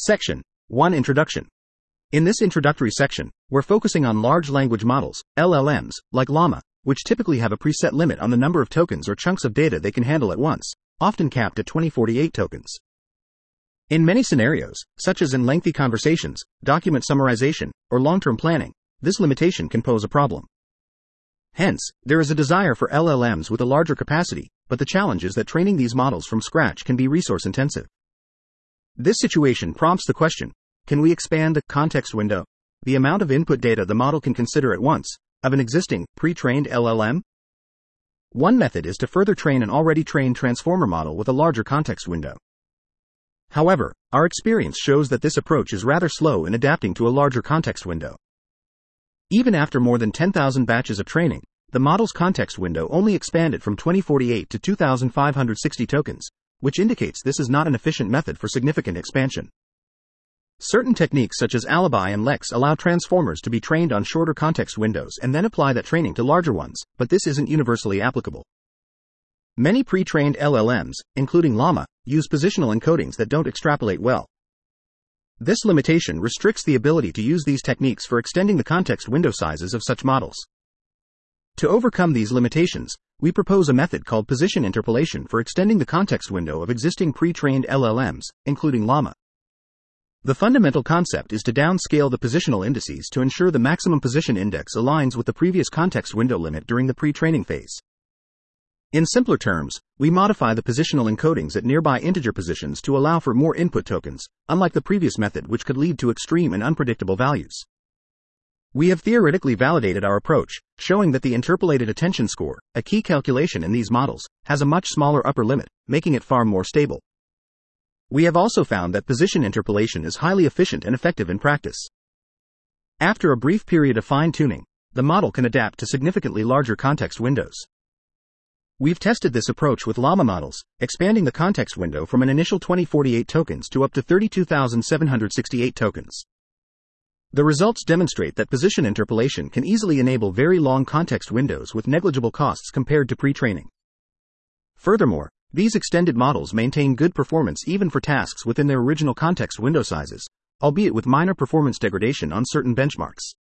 Section 1 Introduction. In this introductory section, we're focusing on large language models, LLMs, like Llama, which typically have a preset limit on the number of tokens or chunks of data they can handle at once, often capped at 2048 tokens. In many scenarios, such as in lengthy conversations, document summarization, or long term planning, this limitation can pose a problem. Hence, there is a desire for LLMs with a larger capacity, but the challenge is that training these models from scratch can be resource intensive. This situation prompts the question can we expand the context window, the amount of input data the model can consider at once, of an existing, pre trained LLM? One method is to further train an already trained transformer model with a larger context window. However, our experience shows that this approach is rather slow in adapting to a larger context window. Even after more than 10,000 batches of training, the model's context window only expanded from 2048 to 2,560 tokens, which indicates this is not an efficient method for significant expansion. Certain techniques such as Alibi and Lex allow transformers to be trained on shorter context windows and then apply that training to larger ones, but this isn't universally applicable. Many pre trained LLMs, including Llama, use positional encodings that don't extrapolate well, this limitation restricts the ability to use these techniques for extending the context window sizes of such models. To overcome these limitations, we propose a method called position interpolation for extending the context window of existing pre-trained LLMs, including Llama. The fundamental concept is to downscale the positional indices to ensure the maximum position index aligns with the previous context window limit during the pre-training phase. In simpler terms, we modify the positional encodings at nearby integer positions to allow for more input tokens, unlike the previous method which could lead to extreme and unpredictable values. We have theoretically validated our approach, showing that the interpolated attention score, a key calculation in these models, has a much smaller upper limit, making it far more stable. We have also found that position interpolation is highly efficient and effective in practice. After a brief period of fine tuning, the model can adapt to significantly larger context windows. We've tested this approach with Llama models, expanding the context window from an initial 2048 tokens to up to 32,768 tokens. The results demonstrate that position interpolation can easily enable very long context windows with negligible costs compared to pre training. Furthermore, these extended models maintain good performance even for tasks within their original context window sizes, albeit with minor performance degradation on certain benchmarks.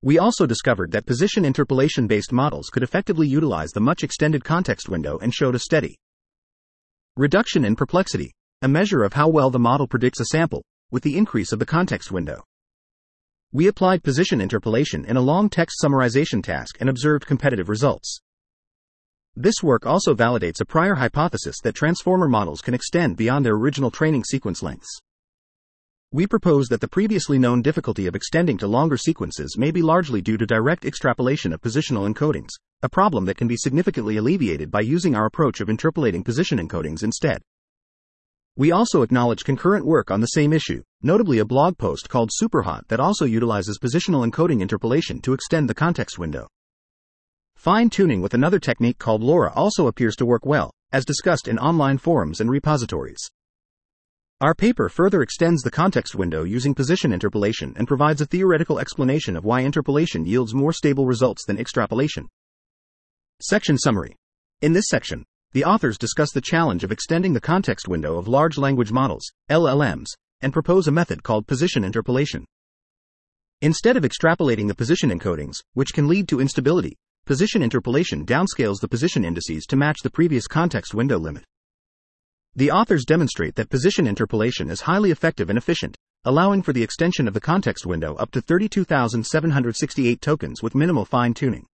We also discovered that position interpolation based models could effectively utilize the much extended context window and showed a steady reduction in perplexity, a measure of how well the model predicts a sample, with the increase of the context window. We applied position interpolation in a long text summarization task and observed competitive results. This work also validates a prior hypothesis that transformer models can extend beyond their original training sequence lengths. We propose that the previously known difficulty of extending to longer sequences may be largely due to direct extrapolation of positional encodings, a problem that can be significantly alleviated by using our approach of interpolating position encodings instead. We also acknowledge concurrent work on the same issue, notably a blog post called Superhot that also utilizes positional encoding interpolation to extend the context window. Fine tuning with another technique called LoRA also appears to work well, as discussed in online forums and repositories. Our paper further extends the context window using position interpolation and provides a theoretical explanation of why interpolation yields more stable results than extrapolation. Section Summary In this section, the authors discuss the challenge of extending the context window of large language models, LLMs, and propose a method called position interpolation. Instead of extrapolating the position encodings, which can lead to instability, position interpolation downscales the position indices to match the previous context window limit. The authors demonstrate that position interpolation is highly effective and efficient, allowing for the extension of the context window up to 32,768 tokens with minimal fine tuning.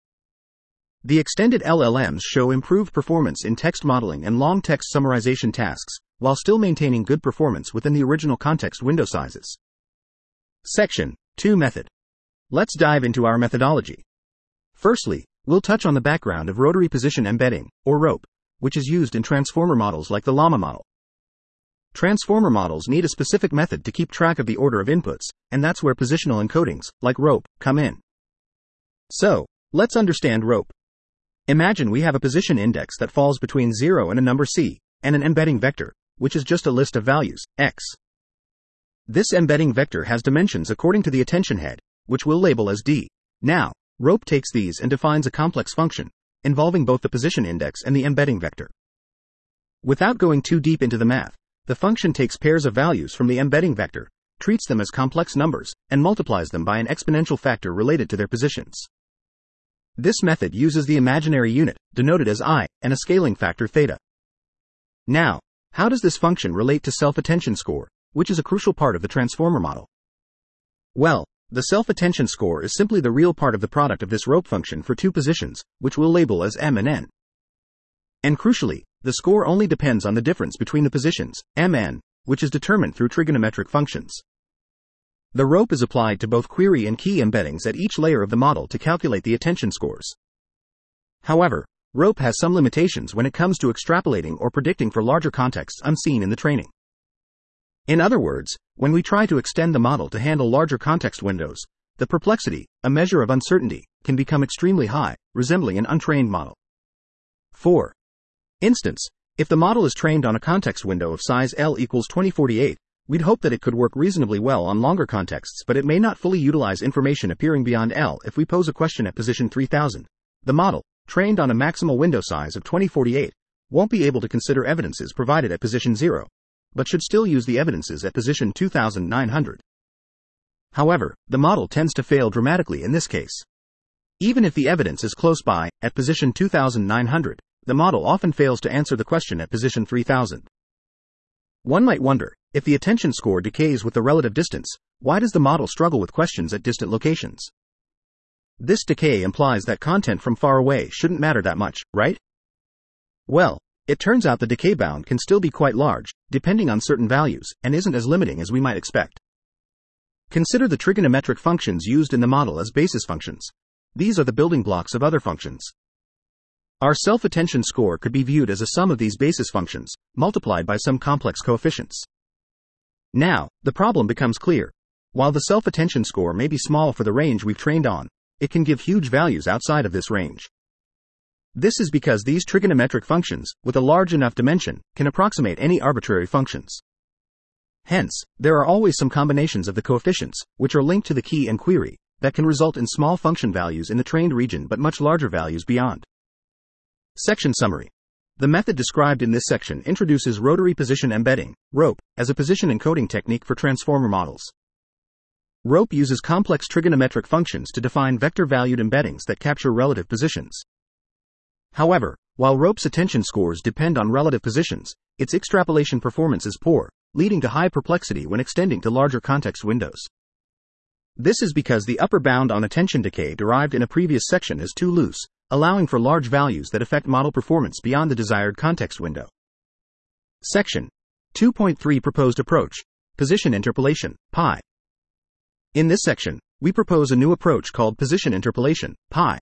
The extended LLMs show improved performance in text modeling and long text summarization tasks, while still maintaining good performance within the original context window sizes. Section 2 Method. Let's dive into our methodology. Firstly, we'll touch on the background of rotary position embedding, or ROPE, which is used in transformer models like the Llama model. Transformer models need a specific method to keep track of the order of inputs, and that's where positional encodings, like ROPE, come in. So, let's understand ROPE. Imagine we have a position index that falls between 0 and a number c, and an embedding vector, which is just a list of values, x. This embedding vector has dimensions according to the attention head, which we'll label as d. Now, ROPE takes these and defines a complex function, involving both the position index and the embedding vector. Without going too deep into the math, the function takes pairs of values from the embedding vector, treats them as complex numbers, and multiplies them by an exponential factor related to their positions. This method uses the imaginary unit, denoted as i, and a scaling factor theta. Now, how does this function relate to self-attention score, which is a crucial part of the transformer model? Well, the self-attention score is simply the real part of the product of this rope function for two positions, which we'll label as m and n. And crucially, the score only depends on the difference between the positions, mn, which is determined through trigonometric functions. The rope is applied to both query and key embeddings at each layer of the model to calculate the attention scores. However, rope has some limitations when it comes to extrapolating or predicting for larger contexts unseen in the training. In other words, when we try to extend the model to handle larger context windows, the perplexity, a measure of uncertainty, can become extremely high, resembling an untrained model. 4. Instance, if the model is trained on a context window of size L equals 2048, we'd hope that it could work reasonably well on longer contexts, but it may not fully utilize information appearing beyond L if we pose a question at position 3000. The model, trained on a maximal window size of 2048, won't be able to consider evidences provided at position 0, but should still use the evidences at position 2900. However, the model tends to fail dramatically in this case. Even if the evidence is close by, at position 2900, the model often fails to answer the question at position 3000. One might wonder, if the attention score decays with the relative distance, why does the model struggle with questions at distant locations? This decay implies that content from far away shouldn't matter that much, right? Well, it turns out the decay bound can still be quite large, depending on certain values, and isn't as limiting as we might expect. Consider the trigonometric functions used in the model as basis functions. These are the building blocks of other functions. Our self-attention score could be viewed as a sum of these basis functions, multiplied by some complex coefficients. Now, the problem becomes clear. While the self-attention score may be small for the range we've trained on, it can give huge values outside of this range. This is because these trigonometric functions, with a large enough dimension, can approximate any arbitrary functions. Hence, there are always some combinations of the coefficients, which are linked to the key and query, that can result in small function values in the trained region but much larger values beyond. Section Summary The method described in this section introduces rotary position embedding, ROPE, as a position encoding technique for transformer models. ROPE uses complex trigonometric functions to define vector valued embeddings that capture relative positions. However, while rope's attention scores depend on relative positions, its extrapolation performance is poor, leading to high perplexity when extending to larger context windows. This is because the upper bound on attention decay derived in a previous section is too loose, allowing for large values that affect model performance beyond the desired context window. Section 2.3 Proposed Approach Position Interpolation, PI. In this section, we propose a new approach called Position Interpolation, PI.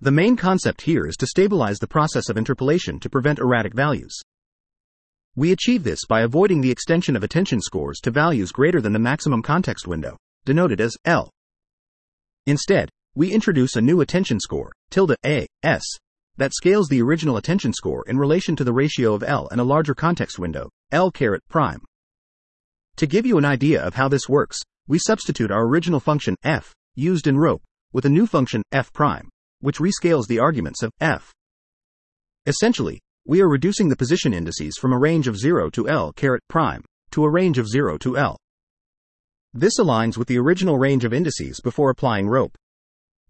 The main concept here is to stabilize the process of interpolation to prevent erratic values. We achieve this by avoiding the extension of attention scores to values greater than the maximum context window, denoted as L. Instead, we introduce a new attention score, tilde A, S, that scales the original attention score in relation to the ratio of L and a larger context window, L caret prime. To give you an idea of how this works, we substitute our original function f, used in rope, with a new function f prime, which rescales the arguments of f. Essentially, we are reducing the position indices from a range of 0 to L caret prime to a range of 0 to L. This aligns with the original range of indices before applying rope.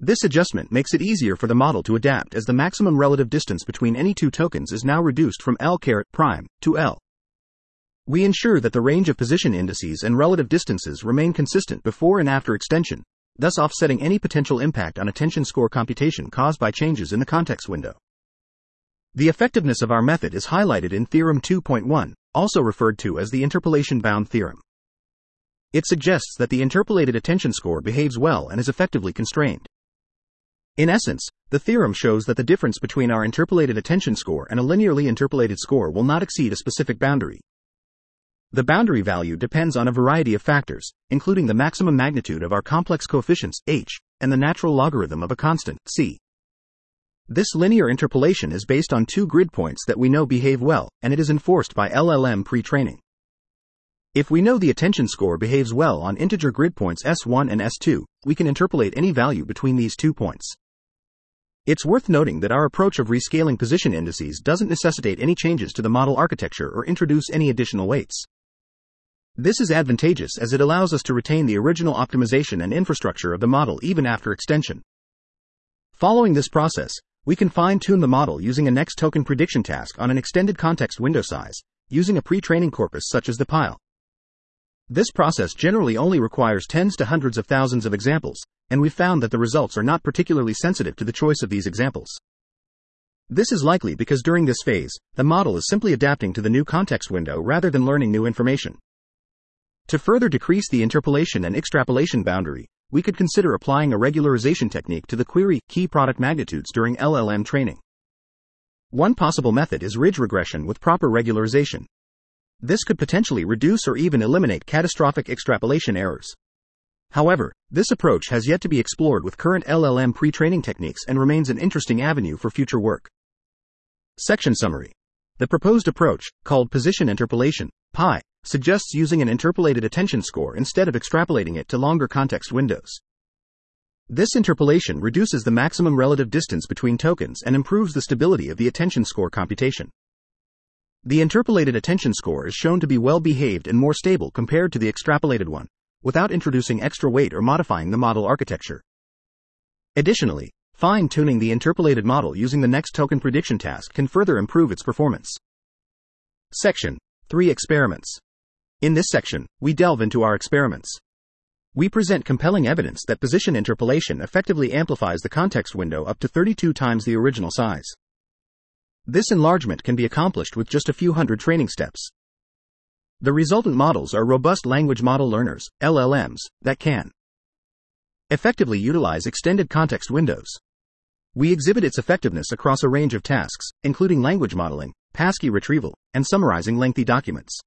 This adjustment makes it easier for the model to adapt as the maximum relative distance between any two tokens is now reduced from L caret prime to L. We ensure that the range of position indices and relative distances remain consistent before and after extension, thus offsetting any potential impact on attention score computation caused by changes in the context window. The effectiveness of our method is highlighted in Theorem 2.1, also referred to as the interpolation bound theorem. It suggests that the interpolated attention score behaves well and is effectively constrained. In essence, the theorem shows that the difference between our interpolated attention score and a linearly interpolated score will not exceed a specific boundary, the boundary value depends on a variety of factors, including the maximum magnitude of our complex coefficients, h, and the natural logarithm of a constant, c. This linear interpolation is based on two grid points that we know behave well, and it is enforced by LLM pre training. If we know the attention score behaves well on integer grid points S1 and S2, we can interpolate any value between these two points. It's worth noting that our approach of rescaling position indices doesn't necessitate any changes to the model architecture or introduce any additional weights. This is advantageous as it allows us to retain the original optimization and infrastructure of the model even after extension. Following this process, we can fine tune the model using a next token prediction task on an extended context window size, using a pre training corpus such as the pile. This process generally only requires tens to hundreds of thousands of examples, and we've found that the results are not particularly sensitive to the choice of these examples. This is likely because during this phase, the model is simply adapting to the new context window rather than learning new information. To further decrease the interpolation and extrapolation boundary, we could consider applying a regularization technique to the query key product magnitudes during LLM training. One possible method is ridge regression with proper regularization. This could potentially reduce or even eliminate catastrophic extrapolation errors. However, this approach has yet to be explored with current LLM pre training techniques and remains an interesting avenue for future work. Section Summary The proposed approach, called position interpolation, PI, suggests using an interpolated attention score instead of extrapolating it to longer context windows. This interpolation reduces the maximum relative distance between tokens and improves the stability of the attention score computation. The interpolated attention score is shown to be well behaved and more stable compared to the extrapolated one, without introducing extra weight or modifying the model architecture. Additionally, fine tuning the interpolated model using the next token prediction task can further improve its performance. Section 3 Experiments in this section, we delve into our experiments. We present compelling evidence that position interpolation effectively amplifies the context window up to 32 times the original size. This enlargement can be accomplished with just a few hundred training steps. The resultant models are robust language model learners, LLMs, that can effectively utilize extended context windows. We exhibit its effectiveness across a range of tasks, including language modeling, passkey retrieval, and summarizing lengthy documents.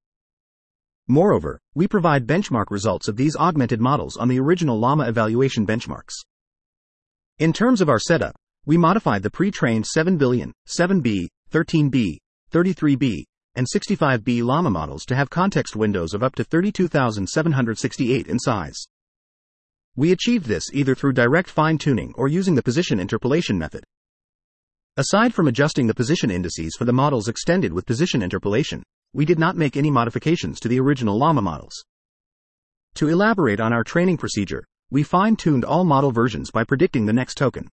Moreover, we provide benchmark results of these augmented models on the original Llama evaluation benchmarks. In terms of our setup, we modified the pre-trained 7 billion, 7B, 13B, 33B, and 65B Llama models to have context windows of up to 32,768 in size. We achieved this either through direct fine-tuning or using the position interpolation method. Aside from adjusting the position indices for the models extended with position interpolation, we did not make any modifications to the original Llama models. To elaborate on our training procedure, we fine tuned all model versions by predicting the next token.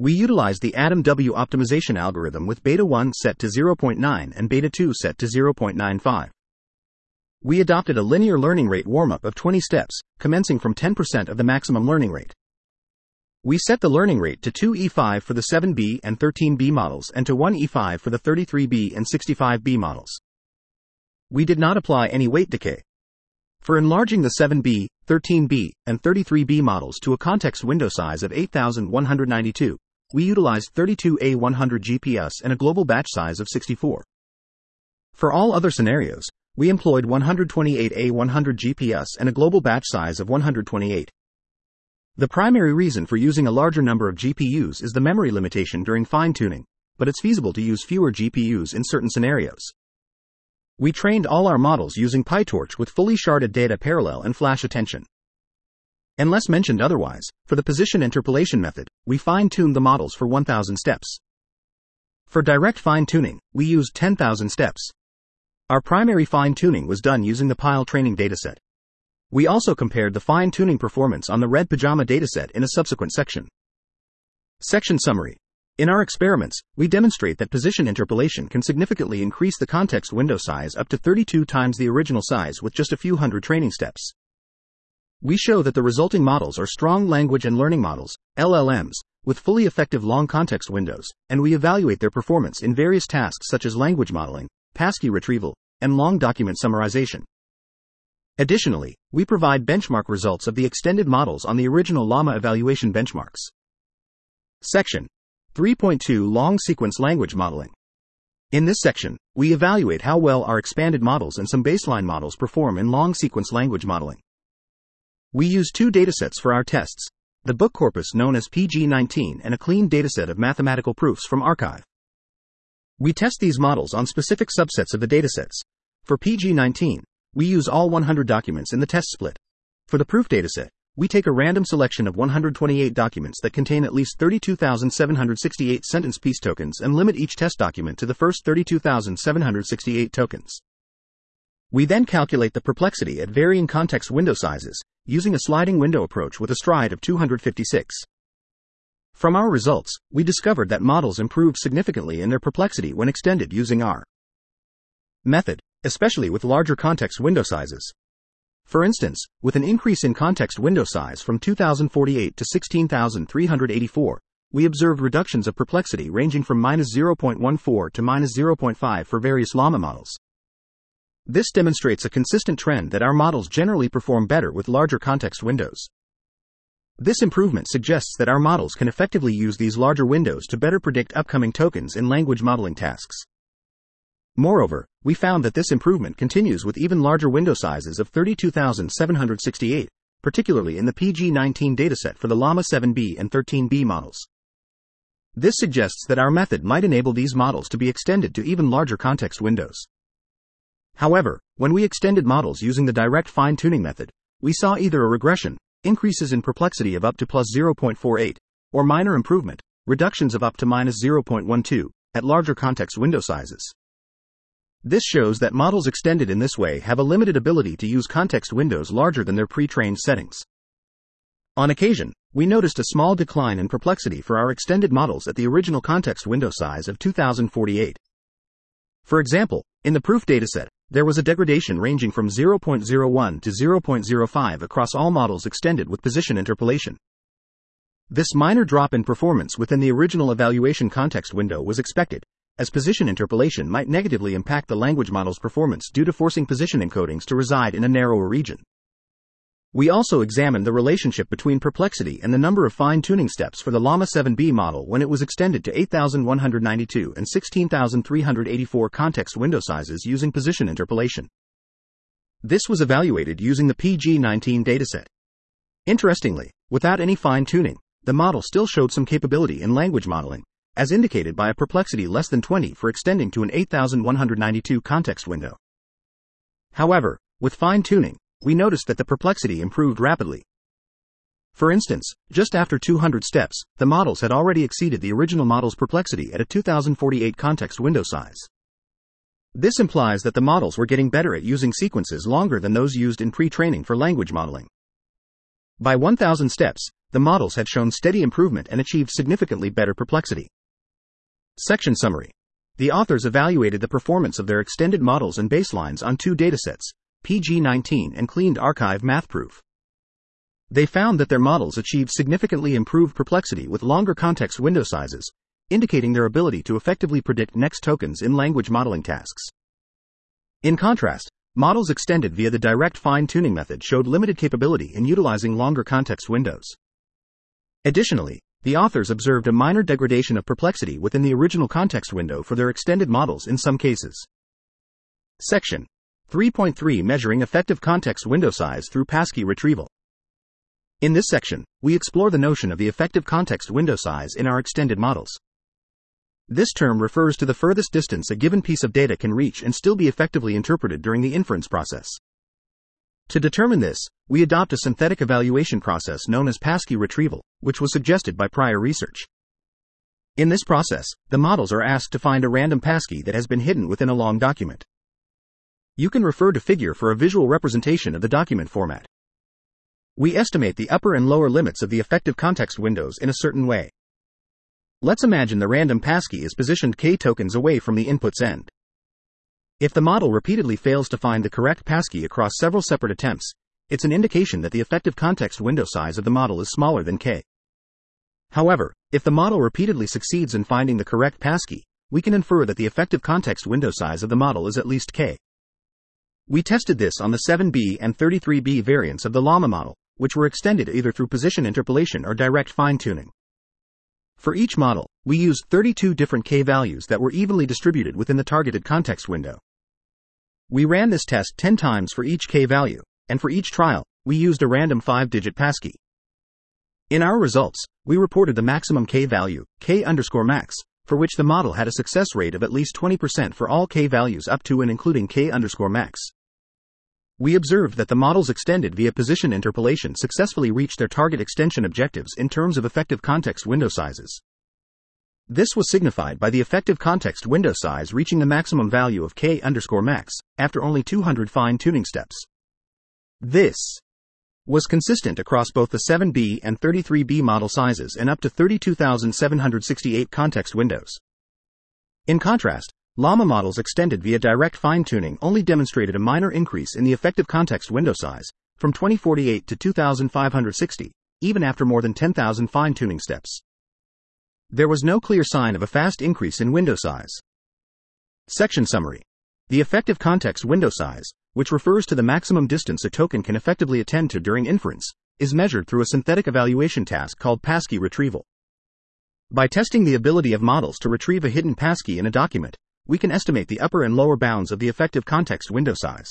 We utilized the AdamW optimization algorithm with beta 1 set to 0.9 and beta 2 set to 0.95. We adopted a linear learning rate warm up of 20 steps, commencing from 10% of the maximum learning rate. We set the learning rate to 2E5 for the 7B and 13B models and to 1E5 for the 33B and 65B models. We did not apply any weight decay. For enlarging the 7B, 13B, and 33B models to a context window size of 8192, we utilized 32A100 GPUs and a global batch size of 64. For all other scenarios, we employed 128A100 GPUs and a global batch size of 128. The primary reason for using a larger number of GPUs is the memory limitation during fine tuning, but it's feasible to use fewer GPUs in certain scenarios. We trained all our models using PyTorch with fully sharded data parallel and flash attention. Unless mentioned otherwise, for the position interpolation method, we fine tuned the models for 1000 steps. For direct fine tuning, we used 10,000 steps. Our primary fine tuning was done using the Pile training dataset. We also compared the fine tuning performance on the Red Pajama dataset in a subsequent section. Section Summary In our experiments, we demonstrate that position interpolation can significantly increase the context window size up to 32 times the original size with just a few hundred training steps. We show that the resulting models are strong language and learning models, LLMs, with fully effective long context windows, and we evaluate their performance in various tasks such as language modeling, passkey retrieval, and long document summarization. Additionally, we provide benchmark results of the extended models on the original Llama evaluation benchmarks. Section 3.2 Long Sequence Language Modeling. In this section, we evaluate how well our expanded models and some baseline models perform in long sequence language modeling. We use two datasets for our tests the book corpus known as PG19 and a clean dataset of mathematical proofs from arXiv. We test these models on specific subsets of the datasets. For PG19, we use all 100 documents in the test split. For the proof dataset, we take a random selection of 128 documents that contain at least 32,768 sentence piece tokens and limit each test document to the first 32,768 tokens. We then calculate the perplexity at varying context window sizes, using a sliding window approach with a stride of 256. From our results, we discovered that models improved significantly in their perplexity when extended using our method, especially with larger context window sizes. For instance, with an increase in context window size from 2048 to 16,384, we observed reductions of perplexity ranging from minus 0.14 to minus 0.5 for various llama models. This demonstrates a consistent trend that our models generally perform better with larger context windows. This improvement suggests that our models can effectively use these larger windows to better predict upcoming tokens in language modeling tasks. Moreover, we found that this improvement continues with even larger window sizes of 32,768, particularly in the PG19 dataset for the Llama 7b and 13b models. This suggests that our method might enable these models to be extended to even larger context windows. However, when we extended models using the direct fine tuning method, we saw either a regression, increases in perplexity of up to plus 0.48, or minor improvement, reductions of up to minus 0.12, at larger context window sizes. This shows that models extended in this way have a limited ability to use context windows larger than their pre-trained settings. On occasion, we noticed a small decline in perplexity for our extended models at the original context window size of 2048. For example, in the proof dataset, there was a degradation ranging from 0.01 to 0.05 across all models extended with position interpolation. This minor drop in performance within the original evaluation context window was expected, as position interpolation might negatively impact the language model's performance due to forcing position encodings to reside in a narrower region. We also examined the relationship between perplexity and the number of fine tuning steps for the Llama 7b model when it was extended to 8,192 and 16,384 context window sizes using position interpolation. This was evaluated using the PG19 dataset. Interestingly, without any fine tuning, the model still showed some capability in language modeling, as indicated by a perplexity less than 20 for extending to an 8192 context window. However, with fine tuning, we noticed that the perplexity improved rapidly. For instance, just after 200 steps, the models had already exceeded the original model's perplexity at a 2048 context window size. This implies that the models were getting better at using sequences longer than those used in pre training for language modeling. By 1000 steps, the models had shown steady improvement and achieved significantly better perplexity. Section Summary The authors evaluated the performance of their extended models and baselines on two datasets, PG19 and cleaned arXiv MathProof. They found that their models achieved significantly improved perplexity with longer context window sizes, indicating their ability to effectively predict next tokens in language modeling tasks. In contrast, models extended via the direct fine tuning method showed limited capability in utilizing longer context windows. Additionally, the authors observed a minor degradation of perplexity within the original context window for their extended models in some cases. Section 3.3 Measuring effective context window size through passkey retrieval. In this section, we explore the notion of the effective context window size in our extended models. This term refers to the furthest distance a given piece of data can reach and still be effectively interpreted during the inference process. To determine this, we adopt a synthetic evaluation process known as passkey retrieval, which was suggested by prior research. In this process, the models are asked to find a random passkey that has been hidden within a long document. You can refer to figure for a visual representation of the document format. We estimate the upper and lower limits of the effective context windows in a certain way. Let's imagine the random passkey is positioned k tokens away from the input's end. If the model repeatedly fails to find the correct passkey across several separate attempts, it's an indication that the effective context window size of the model is smaller than k. However, if the model repeatedly succeeds in finding the correct passkey, we can infer that the effective context window size of the model is at least k. We tested this on the 7b and 33b variants of the Llama model, which were extended either through position interpolation or direct fine tuning. For each model, we used 32 different k values that were evenly distributed within the targeted context window. We ran this test 10 times for each k value, and for each trial, we used a random 5 digit passkey. In our results, we reported the maximum k value, k underscore max, for which the model had a success rate of at least 20% for all k values up to and including k underscore max. We observed that the models extended via position interpolation successfully reached their target extension objectives in terms of effective context window sizes. This was signified by the effective context window size reaching the maximum value of k underscore max after only 200 fine tuning steps. This was consistent across both the 7B and 33B model sizes and up to 32,768 context windows. In contrast, Llama models extended via direct fine tuning only demonstrated a minor increase in the effective context window size, from 2048 to 2560, even after more than 10,000 fine tuning steps. There was no clear sign of a fast increase in window size. Section Summary The effective context window size, which refers to the maximum distance a token can effectively attend to during inference, is measured through a synthetic evaluation task called passkey retrieval. By testing the ability of models to retrieve a hidden passkey in a document, we can estimate the upper and lower bounds of the effective context window size.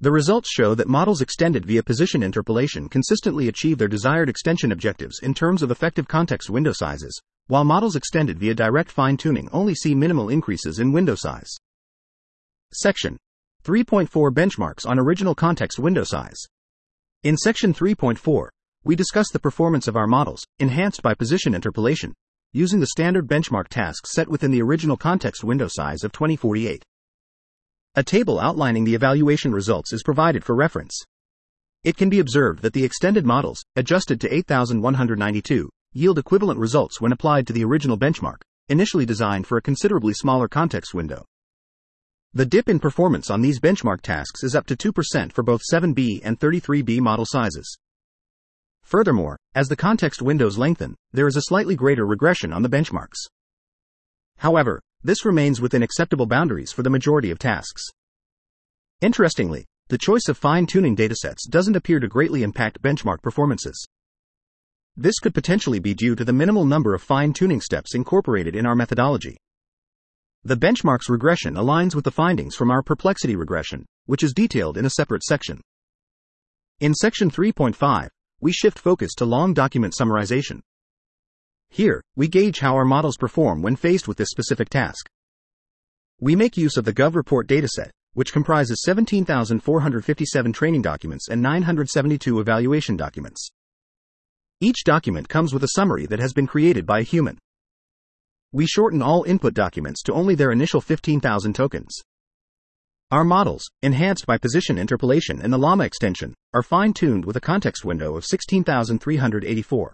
The results show that models extended via position interpolation consistently achieve their desired extension objectives in terms of effective context window sizes, while models extended via direct fine tuning only see minimal increases in window size. Section 3.4 Benchmarks on Original Context Window Size. In Section 3.4, we discuss the performance of our models, enhanced by position interpolation, using the standard benchmark tasks set within the original context window size of 2048. A table outlining the evaluation results is provided for reference. It can be observed that the extended models, adjusted to 8192, yield equivalent results when applied to the original benchmark, initially designed for a considerably smaller context window. The dip in performance on these benchmark tasks is up to 2% for both 7B and 33B model sizes. Furthermore, as the context windows lengthen, there is a slightly greater regression on the benchmarks. However, this remains within acceptable boundaries for the majority of tasks. Interestingly, the choice of fine tuning datasets doesn't appear to greatly impact benchmark performances. This could potentially be due to the minimal number of fine tuning steps incorporated in our methodology. The benchmark's regression aligns with the findings from our perplexity regression, which is detailed in a separate section. In section 3.5, we shift focus to long document summarization. Here, we gauge how our models perform when faced with this specific task. We make use of the GovReport dataset, which comprises 17,457 training documents and 972 evaluation documents. Each document comes with a summary that has been created by a human. We shorten all input documents to only their initial 15,000 tokens. Our models, enhanced by position interpolation and the Llama extension, are fine tuned with a context window of 16,384.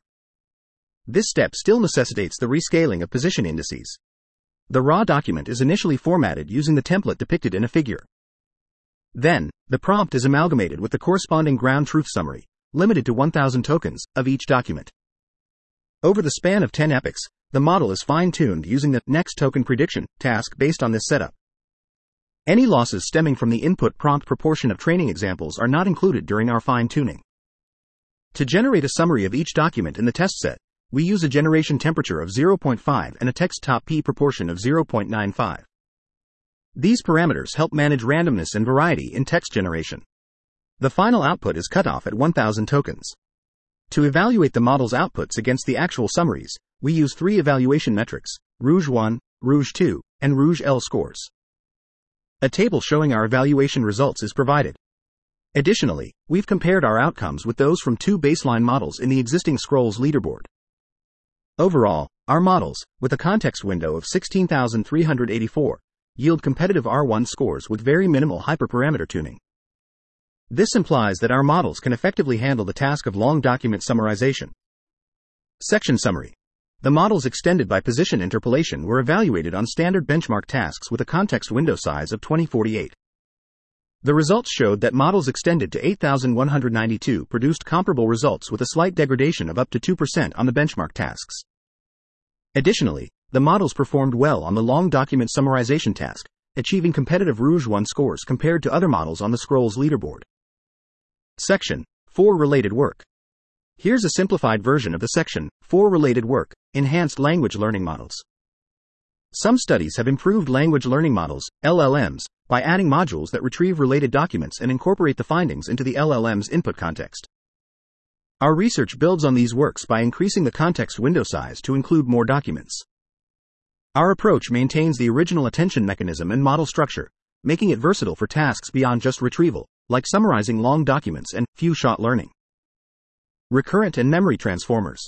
This step still necessitates the rescaling of position indices. The raw document is initially formatted using the template depicted in a figure. Then, the prompt is amalgamated with the corresponding ground truth summary, limited to 1,000 tokens, of each document. Over the span of 10 epochs, the model is fine tuned using the next token prediction task based on this setup. Any losses stemming from the input prompt proportion of training examples are not included during our fine tuning. To generate a summary of each document in the test set, we use a generation temperature of 0.5 and a text top p proportion of 0.95. These parameters help manage randomness and variety in text generation. The final output is cut off at 1000 tokens. To evaluate the model's outputs against the actual summaries, we use three evaluation metrics Rouge 1, Rouge 2, and Rouge L scores. A table showing our evaluation results is provided. Additionally, we've compared our outcomes with those from two baseline models in the existing Scrolls leaderboard. Overall, our models, with a context window of 16,384, yield competitive R1 scores with very minimal hyperparameter tuning. This implies that our models can effectively handle the task of long document summarization. Section Summary the models extended by position interpolation were evaluated on standard benchmark tasks with a context window size of 2048. The results showed that models extended to 8,192 produced comparable results with a slight degradation of up to 2% on the benchmark tasks. Additionally, the models performed well on the long document summarization task, achieving competitive Rouge 1 scores compared to other models on the Scrolls leaderboard. Section 4 Related Work Here's a simplified version of the section 4 Related Work Enhanced Language Learning Models. Some studies have improved language learning models, LLMs, by adding modules that retrieve related documents and incorporate the findings into the LLM's input context. Our research builds on these works by increasing the context window size to include more documents. Our approach maintains the original attention mechanism and model structure, making it versatile for tasks beyond just retrieval, like summarizing long documents and few shot learning. Recurrent and memory transformers.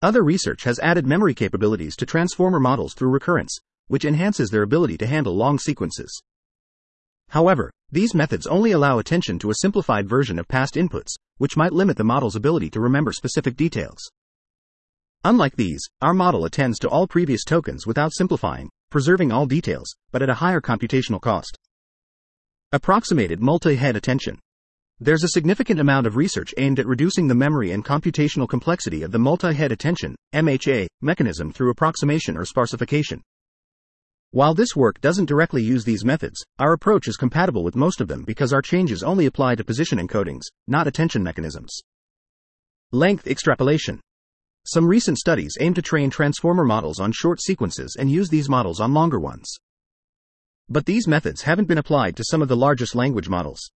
Other research has added memory capabilities to transformer models through recurrence, which enhances their ability to handle long sequences. However, these methods only allow attention to a simplified version of past inputs, which might limit the model's ability to remember specific details. Unlike these, our model attends to all previous tokens without simplifying, preserving all details, but at a higher computational cost. Approximated multi-head attention. There's a significant amount of research aimed at reducing the memory and computational complexity of the multi-head attention MHA mechanism through approximation or sparsification. While this work doesn't directly use these methods, our approach is compatible with most of them because our changes only apply to position encodings, not attention mechanisms. Length extrapolation. Some recent studies aim to train transformer models on short sequences and use these models on longer ones. But these methods haven't been applied to some of the largest language models.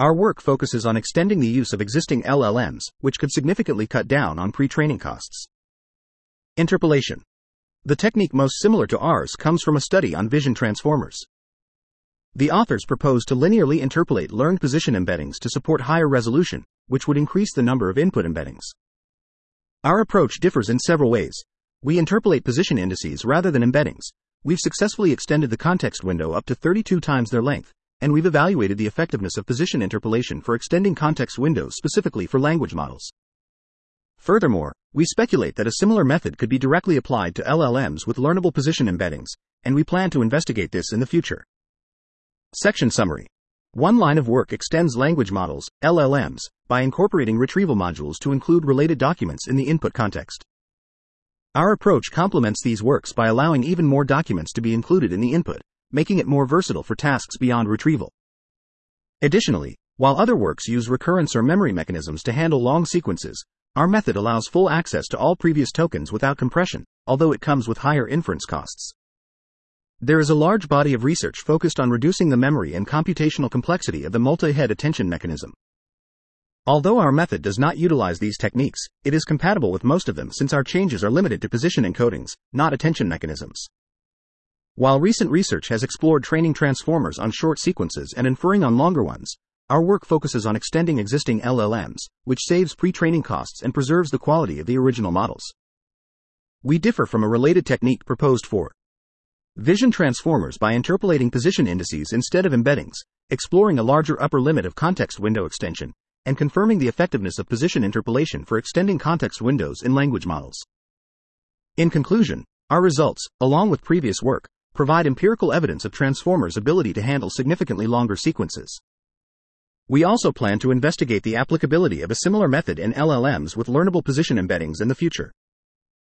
Our work focuses on extending the use of existing LLMs, which could significantly cut down on pre training costs. Interpolation. The technique most similar to ours comes from a study on vision transformers. The authors propose to linearly interpolate learned position embeddings to support higher resolution, which would increase the number of input embeddings. Our approach differs in several ways. We interpolate position indices rather than embeddings. We've successfully extended the context window up to 32 times their length, and we've evaluated the effectiveness of position interpolation for extending context windows specifically for language models. Furthermore, we speculate that a similar method could be directly applied to LLMs with learnable position embeddings, and we plan to investigate this in the future. Section Summary One line of work extends language models, LLMs, by incorporating retrieval modules to include related documents in the input context. Our approach complements these works by allowing even more documents to be included in the input, making it more versatile for tasks beyond retrieval. Additionally, while other works use recurrence or memory mechanisms to handle long sequences, our method allows full access to all previous tokens without compression, although it comes with higher inference costs. There is a large body of research focused on reducing the memory and computational complexity of the multi-head attention mechanism. Although our method does not utilize these techniques, it is compatible with most of them since our changes are limited to position encodings, not attention mechanisms. While recent research has explored training transformers on short sequences and inferring on longer ones, our work focuses on extending existing LLMs, which saves pre training costs and preserves the quality of the original models. We differ from a related technique proposed for vision transformers by interpolating position indices instead of embeddings, exploring a larger upper limit of context window extension, and confirming the effectiveness of position interpolation for extending context windows in language models. In conclusion, our results, along with previous work, provide empirical evidence of transformers' ability to handle significantly longer sequences. We also plan to investigate the applicability of a similar method in LLMs with learnable position embeddings in the future.